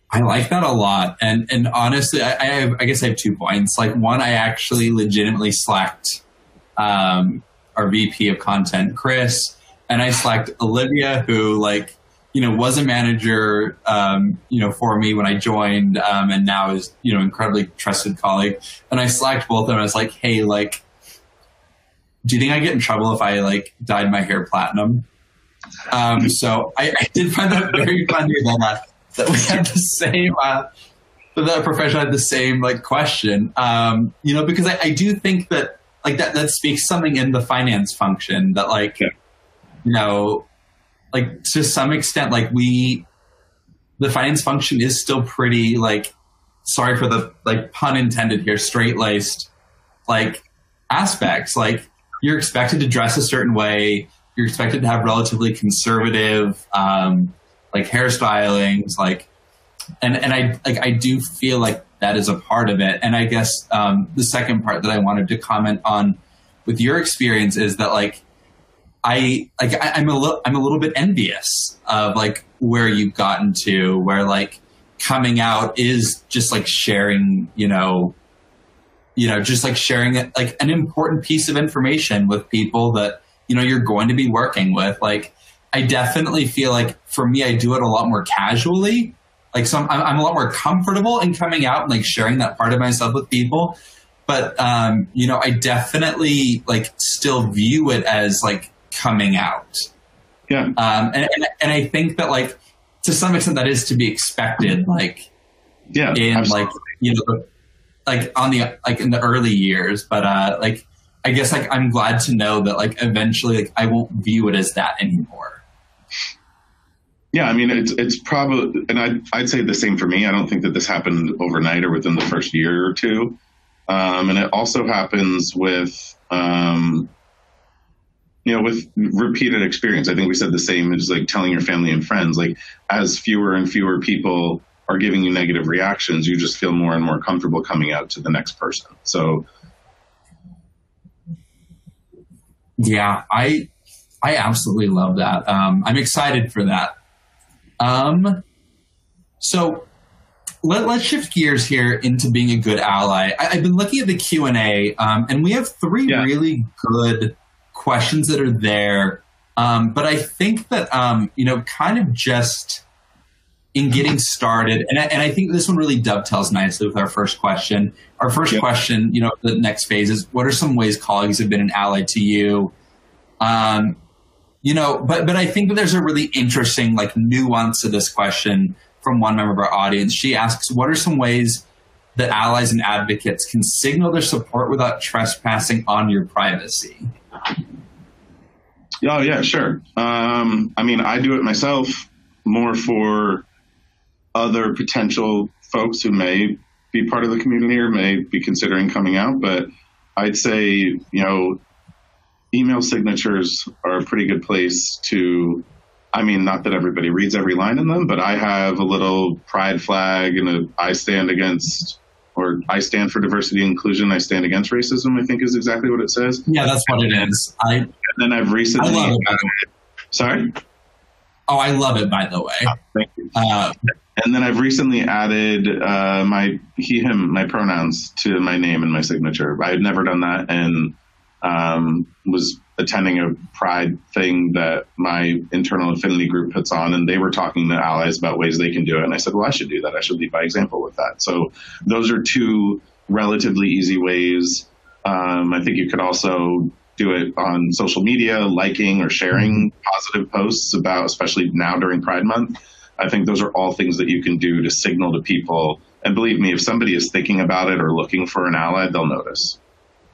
I like that a lot, and and honestly, I, I, have, I guess I have two points. Like one, I actually legitimately slacked um, our VP of content, Chris, and I slacked Olivia, who like you know was a manager, um, you know, for me when I joined, um, and now is you know incredibly trusted colleague. And I slacked both of them. I was like, hey, like, do you think I get in trouble if I like dyed my hair platinum? Um, so I, I, did find that very funny that, uh, that we had the same, uh, that professional had the same like question. Um, you know, because I, I, do think that like that, that speaks something in the finance function that like, yeah. you know, like to some extent, like we, the finance function is still pretty like, sorry for the like pun intended here, straight laced, like aspects. Like you're expected to dress a certain way. You're expected to have relatively conservative, um, like hairstylings, like, and and I like I do feel like that is a part of it. And I guess um, the second part that I wanted to comment on with your experience is that like I like I, I'm a little I'm a little bit envious of like where you've gotten to, where like coming out is just like sharing, you know, you know, just like sharing like an important piece of information with people that, you know, you're going to be working with. Like, I definitely feel like for me, I do it a lot more casually. Like, so I'm, I'm a lot more comfortable in coming out and like sharing that part of myself with people. But, um, you know, I definitely like still view it as like coming out. Yeah. Um, and, and, I think that like to some extent that is to be expected. Like, yeah, in absolutely. like, you know, like on the like in the early years but uh like i guess like i'm glad to know that like eventually like i won't view it as that anymore yeah i mean it's it's probably and i'd, I'd say the same for me i don't think that this happened overnight or within the first year or two um, and it also happens with um, you know with repeated experience i think we said the same as like telling your family and friends like as fewer and fewer people are giving you negative reactions, you just feel more and more comfortable coming out to the next person. So, yeah, I I absolutely love that. Um, I'm excited for that. Um, so let, us shift gears here into being a good ally. I, have been looking at the Q and A, um, and we have three yeah. really good questions that are there. Um, but I think that um, you know, kind of just in getting started, and I, and I think this one really dovetails nicely with our first question. Our first yep. question, you know, the next phase is what are some ways colleagues have been an ally to you? Um, you know, but but I think that there's a really interesting like nuance to this question from one member of our audience. She asks, what are some ways that allies and advocates can signal their support without trespassing on your privacy? Oh yeah, sure. Um, I mean, I do it myself more for other potential folks who may be part of the community or may be considering coming out. But I'd say, you know, email signatures are a pretty good place to. I mean, not that everybody reads every line in them, but I have a little pride flag and a I stand against or I stand for diversity and inclusion. I stand against racism. I think is exactly what it says. Yeah, that's what it is. I and then I've recently. I love it, sorry. Oh, I love it. By the way, oh, thank you. Uh, and then I've recently added uh, my he him my pronouns to my name and my signature. I had never done that, and um, was attending a pride thing that my internal affinity group puts on, and they were talking to allies about ways they can do it. And I said, well, I should do that. I should lead by example with that. So those are two relatively easy ways. Um, I think you could also do it on social media, liking or sharing mm-hmm. positive posts about, especially now during Pride Month. I think those are all things that you can do to signal to people. And believe me, if somebody is thinking about it or looking for an ally, they'll notice.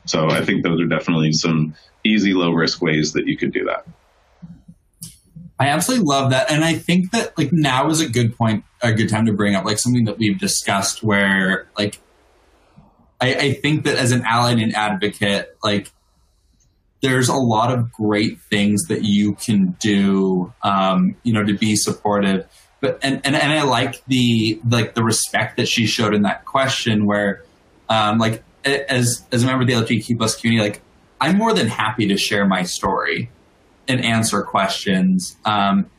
So I think those are definitely some easy, low risk ways that you could do that. I absolutely love that. And I think that like now is a good point, a good time to bring up like something that we've discussed where like I, I think that as an ally and an advocate, like there's a lot of great things that you can do, um, you know, to be supportive. But and, and and I like the like the respect that she showed in that question, where um, like as as a member of the LGBTQ plus community, like I'm more than happy to share my story and answer questions. Um,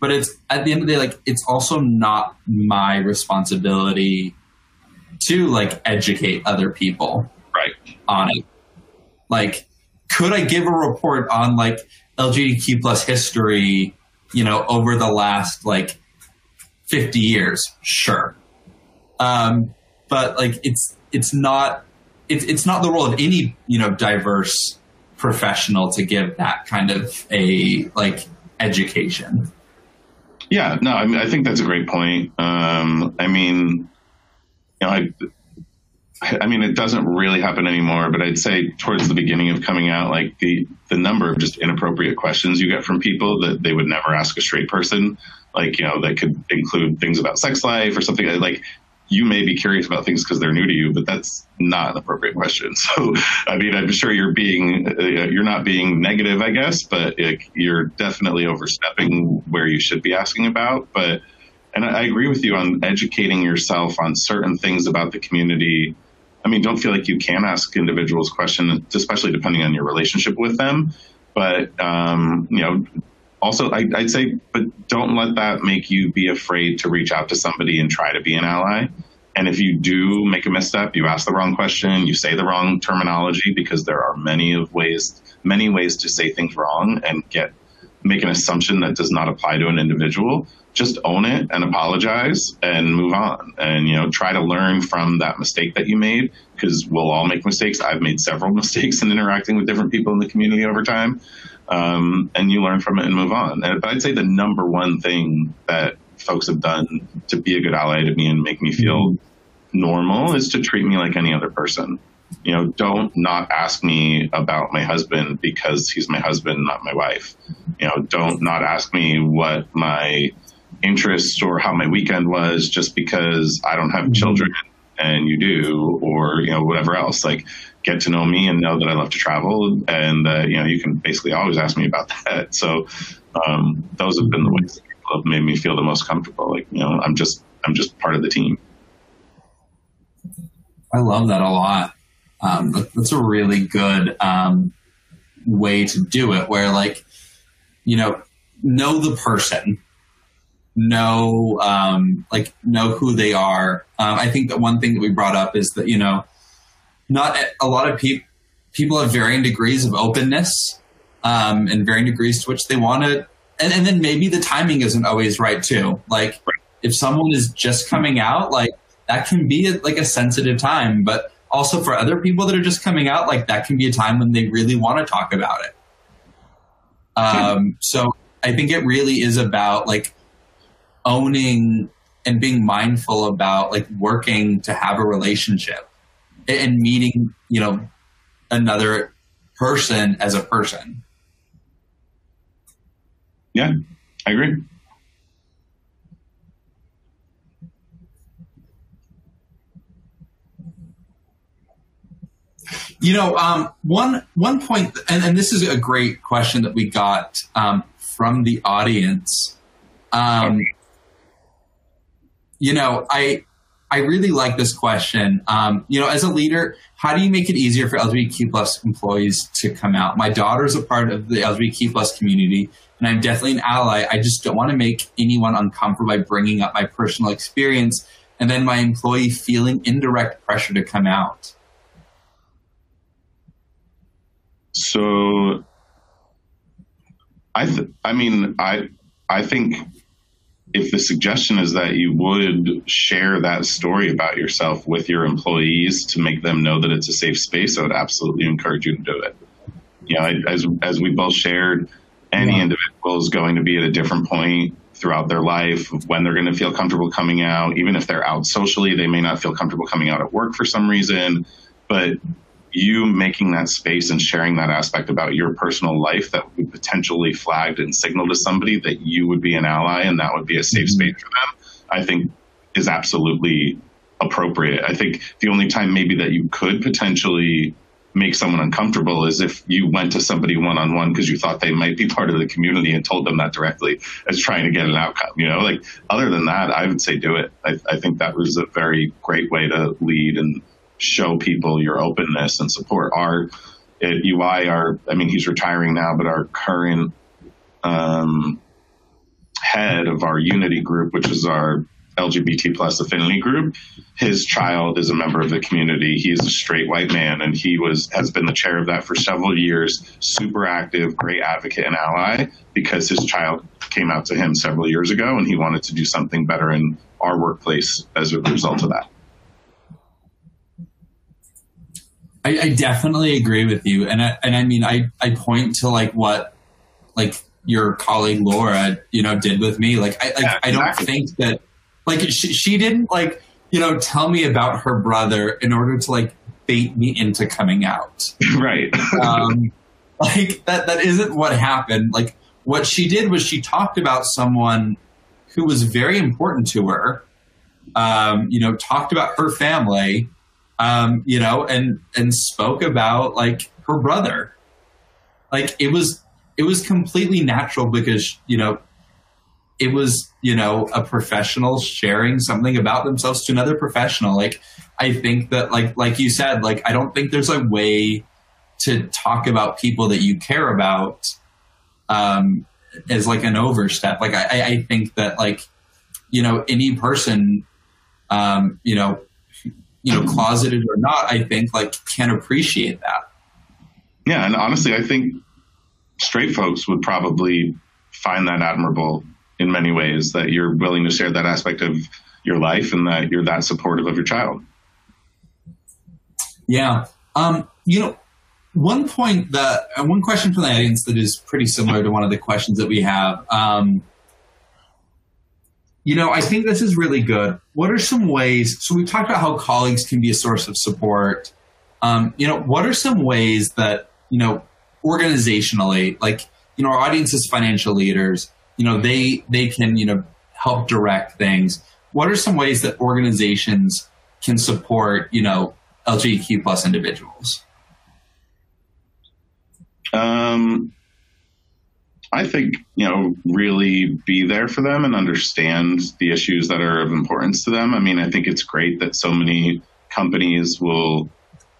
but it's at the end of the day, like it's also not my responsibility to like educate other people right on it. Like, could I give a report on like LGBTQ plus history, you know, over the last like 50 years? Sure. Um, but like it's it's not it's it's not the role of any you know diverse professional to give that kind of a like education. Yeah, no, I mean, I think that's a great point. Um, I mean, you know, I, I mean, it doesn't really happen anymore, but I'd say towards the beginning of coming out, like the the number of just inappropriate questions you get from people that they would never ask a straight person, like you know, that could include things about sex life or something like you may be curious about things because they're new to you, but that's not an appropriate question. So, I mean, I'm sure you're being, uh, you're not being negative, I guess, but it, you're definitely overstepping where you should be asking about. But, and I, I agree with you on educating yourself on certain things about the community. I mean, don't feel like you can ask individuals questions, especially depending on your relationship with them. But, um, you know, also I, would say but don't let that make you be afraid to reach out to somebody and try to be an ally. And if you do make a misstep you ask the wrong question you say the wrong terminology because there are many of ways many ways to say things wrong and get make an assumption that does not apply to an individual just own it and apologize and move on. And you know try to learn from that mistake that you made because we'll all make mistakes. I've made several mistakes in interacting with different people in the community over time um, and you learn from it and move on. And, but I'd say the number one thing that folks have done to be a good ally to me and make me feel normal is to treat me like any other person. You know, don't not ask me about my husband because he's my husband, not my wife. You know, don't not ask me what my interests or how my weekend was just because I don't have children and you do, or you know, whatever else. Like, get to know me and know that I love to travel, and uh, you know, you can basically always ask me about that. So, um, those have been the ways that people have made me feel the most comfortable. Like, you know, I'm just I'm just part of the team. I love that a lot. Um, that's a really good um, way to do it. Where like, you know, know the person know um, like know who they are. Um, I think that one thing that we brought up is that you know, not a lot of people people have varying degrees of openness um, and varying degrees to which they want to, and, and then maybe the timing isn't always right too. Like if someone is just coming out, like that can be a, like a sensitive time, but also for other people that are just coming out, like that can be a time when they really want to talk about it. Um, so I think it really is about like owning and being mindful about like working to have a relationship and meeting, you know, another person as a person. Yeah, I agree. You know, um, one one point, and, and, this is a great question that we got um, from the audience. Um, you know, I I really like this question. Um, you know, as a leader, how do you make it easier for LGBTQ plus employees to come out? My daughter's a part of the LGBTQ plus community, and I'm definitely an ally. I just don't want to make anyone uncomfortable by bringing up my personal experience, and then my employee feeling indirect pressure to come out. So, I, th- I mean, I, I think if the suggestion is that you would share that story about yourself with your employees to make them know that it's a safe space, I would absolutely encourage you to do it. You know, as as we both shared, any yeah. individual is going to be at a different point throughout their life when they're going to feel comfortable coming out. Even if they're out socially, they may not feel comfortable coming out at work for some reason. But you making that space and sharing that aspect about your personal life that would potentially flagged and signal to somebody that you would be an ally and that would be a safe mm-hmm. space for them, I think is absolutely appropriate. I think the only time maybe that you could potentially make someone uncomfortable is if you went to somebody one on one because you thought they might be part of the community and told them that directly as trying to get an outcome. You know, like other than that, I would say do it. I, I think that was a very great way to lead and show people your openness and support. Our at EY, our I mean, he's retiring now, but our current um, head of our Unity group, which is our LGBT plus affinity group, his child is a member of the community. He's a straight white man, and he was has been the chair of that for several years. Super active, great advocate and ally because his child came out to him several years ago, and he wanted to do something better in our workplace as a result of that. I, I definitely agree with you, and I, and I mean I I point to like what like your colleague Laura, you know, did with me. Like, I, like, yeah, I don't think that, like, she, she didn't, like, you know, tell me about her brother in order to, like, bait me into coming out. Right. um, like, that, that isn't what happened. Like, what she did was she talked about someone who was very important to her, um, you know, talked about her family, um, you know, and, and spoke about, like, her brother. Like, it was it was completely natural because you know it was you know a professional sharing something about themselves to another professional like i think that like like you said like i don't think there's a way to talk about people that you care about um as like an overstep like i i think that like you know any person um you know you know closeted or not i think like can appreciate that yeah and honestly i think straight folks would probably find that admirable in many ways that you're willing to share that aspect of your life and that you're that supportive of your child. Yeah. Um, you know, one point that, uh, one question from the audience that is pretty similar to one of the questions that we have. Um, you know, I think this is really good. What are some ways? So we talked about how colleagues can be a source of support. Um, you know, what are some ways that you know organizationally, like you know, our audience is financial leaders. You know, they they can you know help direct things. What are some ways that organizations can support you know LGBTQ plus individuals? Um, I think you know really be there for them and understand the issues that are of importance to them. I mean, I think it's great that so many companies will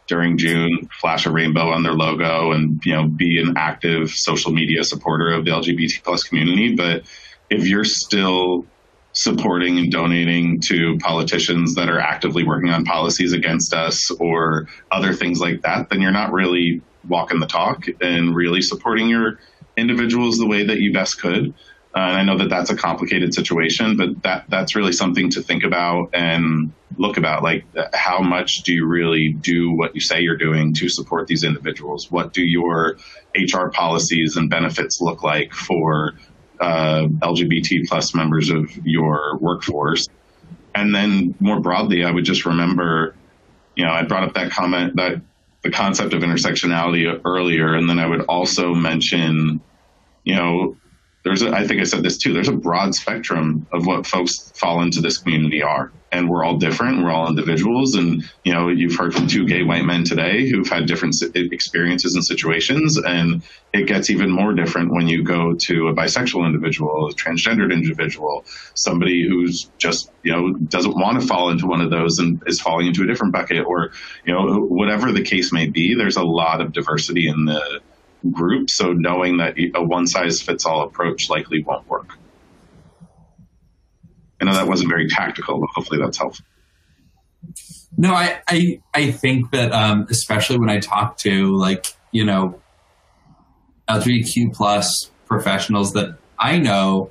during June flash a rainbow on their logo and you know be an active social media supporter of the LGBT plus community. But if you're still supporting and donating to politicians that are actively working on policies against us or other things like that, then you're not really walking the talk and really supporting your individuals the way that you best could. Uh, and I know that that's a complicated situation, but that that's really something to think about and look about. Like, how much do you really do what you say you're doing to support these individuals? What do your HR policies and benefits look like for uh, LGBT plus members of your workforce? And then more broadly, I would just remember, you know, I brought up that comment that the concept of intersectionality earlier, and then I would also mention, you know, there's a, I think I said this too. There's a broad spectrum of what folks fall into this community are, and we're all different. We're all individuals, and you know, you've heard from two gay white men today who've had different experiences and situations, and it gets even more different when you go to a bisexual individual, a transgendered individual, somebody who's just you know doesn't want to fall into one of those and is falling into a different bucket, or you know, whatever the case may be. There's a lot of diversity in the group. So knowing that a one size fits all approach likely won't work. I know that wasn't very tactical, but hopefully that's helpful. No, I, I, I think that, um, especially when I talk to like, you know, LGBTQ plus professionals that I know,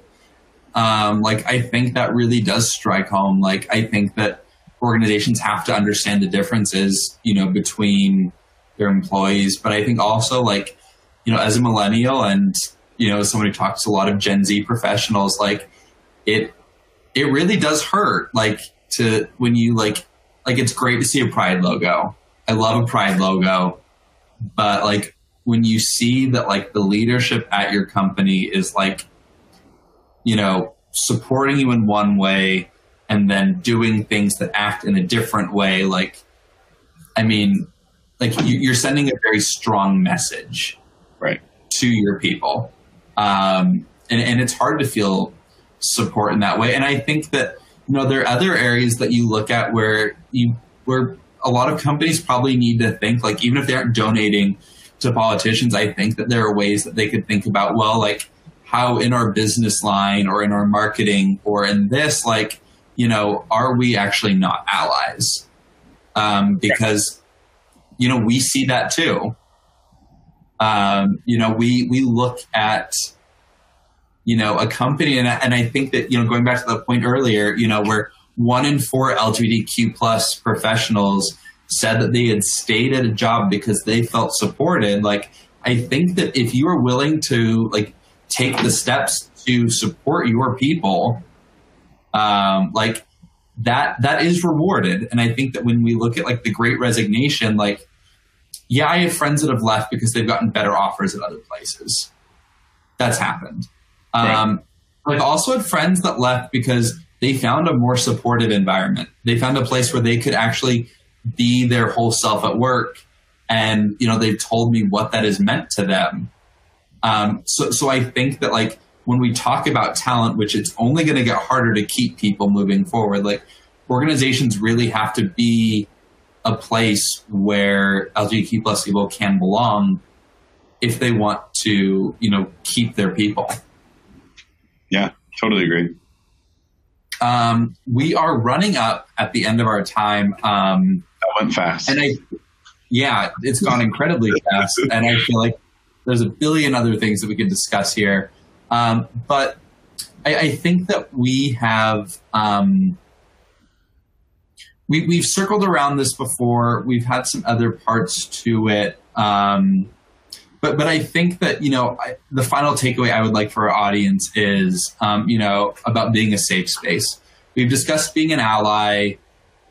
um, like, I think that really does strike home. Like, I think that organizations have to understand the differences, you know, between their employees, but I think also like you know, as a millennial and, you know, who talks to a lot of Gen Z professionals, like it, it really does hurt. Like to, when you like, like it's great to see a pride logo. I love a pride logo, but like when you see that like the leadership at your company is like, you know, supporting you in one way and then doing things that act in a different way, like, I mean, like you're sending a very strong message right to your people. Um, and, and it's hard to feel support in that way. And i think that you know there are other areas that you look at where you where a lot of companies probably need to think like even if they aren't donating to politicians i think that there are ways that they could think about well like how in our business line or in our marketing or in this like you know are we actually not allies? Um, because you know we see that too um, you know, we we look at you know a company, and and I think that you know going back to the point earlier, you know, where one in four LGBTQ plus professionals said that they had stayed at a job because they felt supported. Like, I think that if you are willing to like take the steps to support your people, um, like that that is rewarded. And I think that when we look at like the great resignation, like yeah, I have friends that have left because they've gotten better offers at other places. That's happened. Right. Um, I've also had friends that left because they found a more supportive environment. They found a place where they could actually be their whole self at work. And, you know, they've told me what that has meant to them. Um, so, so I think that like when we talk about talent, which it's only going to get harder to keep people moving forward, like organizations really have to be a place where LGBTQ plus people can belong if they want to, you know, keep their people. Yeah, totally agree. Um, we are running up at the end of our time. Um, that went fast. And I, yeah, it's gone incredibly fast. And I feel like there's a billion other things that we could discuss here. Um, but I, I, think that we have, um, we, we've circled around this before. We've had some other parts to it. Um, but, but I think that, you know, I, the final takeaway I would like for our audience is, um, you know, about being a safe space. We've discussed being an ally.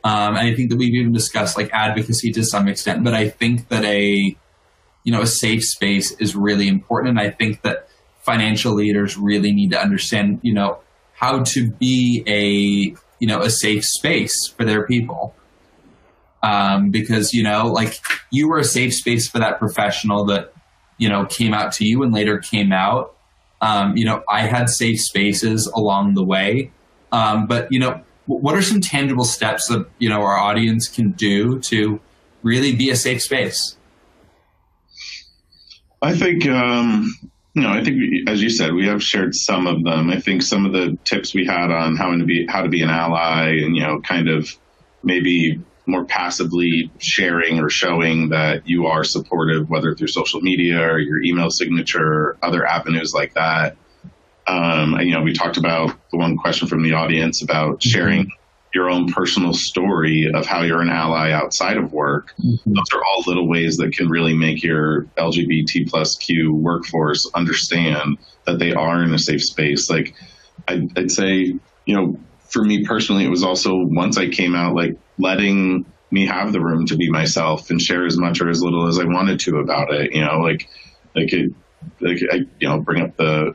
Um, and I think that we've even discussed like advocacy to some extent, but I think that a, you know, a safe space is really important. And I think that financial leaders really need to understand, you know, how to be a you know a safe space for their people. Um, because you know like you were a safe space for that professional that you know came out to you and later came out. Um, you know i had safe spaces along the way. Um, but you know what are some tangible steps that you know our audience can do to really be a safe space? I think um, no, I think we, as you said, we have shared some of them. I think some of the tips we had on how to be how to be an ally, and you know, kind of maybe more passively sharing or showing that you are supportive, whether through social media or your email signature, other avenues like that. Um, and you know, we talked about the one question from the audience about mm-hmm. sharing your own personal story of how you're an ally outside of work. Mm-hmm. Those are all little ways that can really make your LGBT plus Q workforce understand that they are in a safe space. Like I'd, I'd say, you know, for me personally, it was also once I came out, like letting me have the room to be myself and share as much or as little as I wanted to about it. You know, like like it, like I, you know, bring up the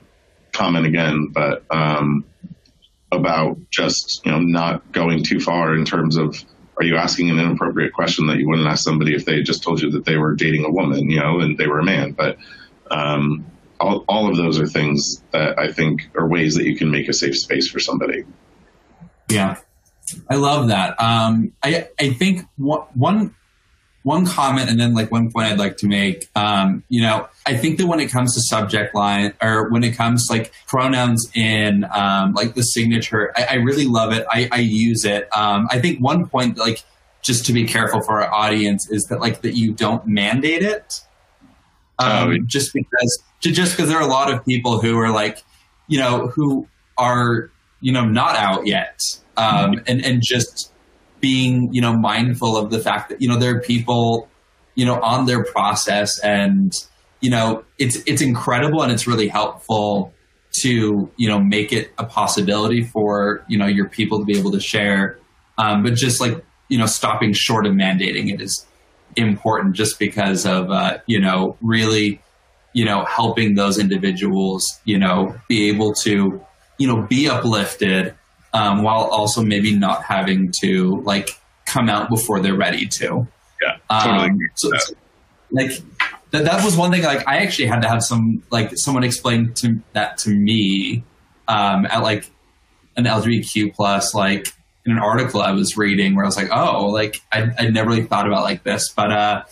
comment again, but um, about just you know not going too far in terms of are you asking an inappropriate question that you wouldn't ask somebody if they just told you that they were dating a woman, you know, and they were a man. But um, all, all of those are things that I think are ways that you can make a safe space for somebody. Yeah, I love that. Um, I I think one one comment and then like one point I'd like to make. Um, you know, I think that when it comes to subject line or when it comes like pronouns in um, like the signature, I, I, really love it. I, I use it. Um, I think one point like just to be careful for our audience is that like that you don't mandate it. Um, oh, just because just because there are a lot of people who are like, you know, who are you know not out yet, um, mm-hmm. and and just being you know mindful of the fact that you know there are people you know on their process and you know it's it's incredible and it's really helpful to you know make it a possibility for you know your people to be able to share um, but just like you know stopping short of mandating it is important just because of uh, you know really you know helping those individuals you know be able to you know be uplifted um, while also maybe not having to like come out before they're ready to. Yeah, totally. Um, so, so, like that, that was one thing. Like I actually had to have some like someone explain to that to me um, at like an LGBTQ plus like in an article I was reading where I was like, oh, like I I never really thought about like this, but uh,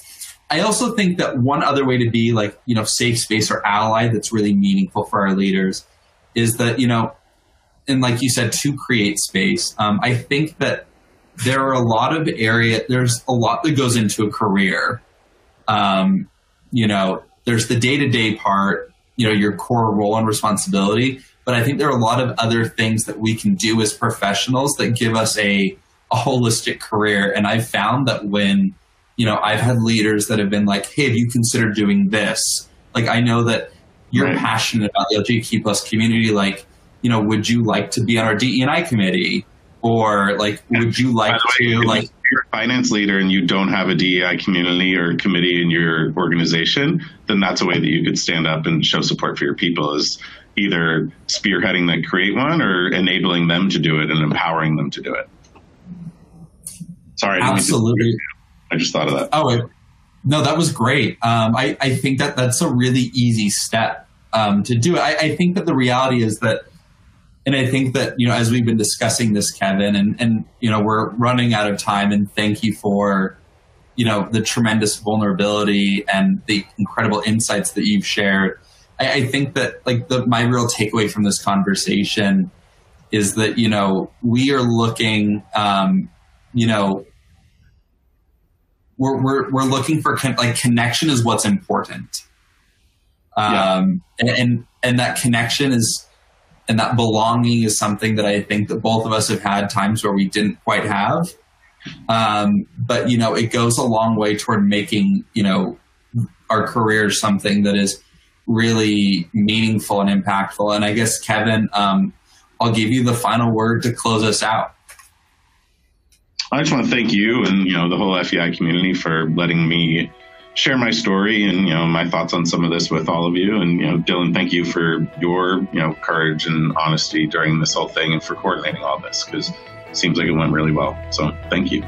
I also think that one other way to be like you know safe space or ally that's really meaningful for our leaders is that you know and like you said, to create space. Um, I think that there are a lot of area. There's a lot that goes into a career. Um, you know, there's the day to day part. You know, your core role and responsibility. But I think there are a lot of other things that we can do as professionals that give us a a holistic career. And I've found that when you know I've had leaders that have been like, "Hey, have you considered doing this?" Like I know that you're Right. passionate about the LGBTQ plus community, like, you know, would you like to be on our DE&I committee? Or like, would you like way, to if like, you're a finance leader and you don't have a DEI community or committee in your organization, then that's a way that you could stand up and show support for your people is either spearheading that create one or enabling them to do it and empowering them to do it. Sorry, I didn't mean to- absolutely. I just thought of that. Oh, it, no, that was great. Um, I, I think that that's a really easy step um, to do. I, I think that the reality is that, and I think that, you know, as we've been discussing this, Kevin, and, and, you know, we're running out of time and thank you for, you know, the tremendous vulnerability and the incredible insights that you've shared. I, I think that like the, my real takeaway from this conversation is that, you know, we are looking, um, you know, we're we're, we're looking for con- like connection is what's important um and, and and that connection is and that belonging is something that i think that both of us have had times where we didn't quite have. Um but you know it goes a long way toward making you know our careers something that is really meaningful and impactful. And i guess kevin um i'll give you the final word to close us out. I just want to thank you and you know the whole FEI community for letting me share my story and you know my thoughts on some of this with all of you. And you know, Dillon, thank you for your you know courage and honesty during this whole thing and for coordinating all this because it seems like it went really well. So thank you.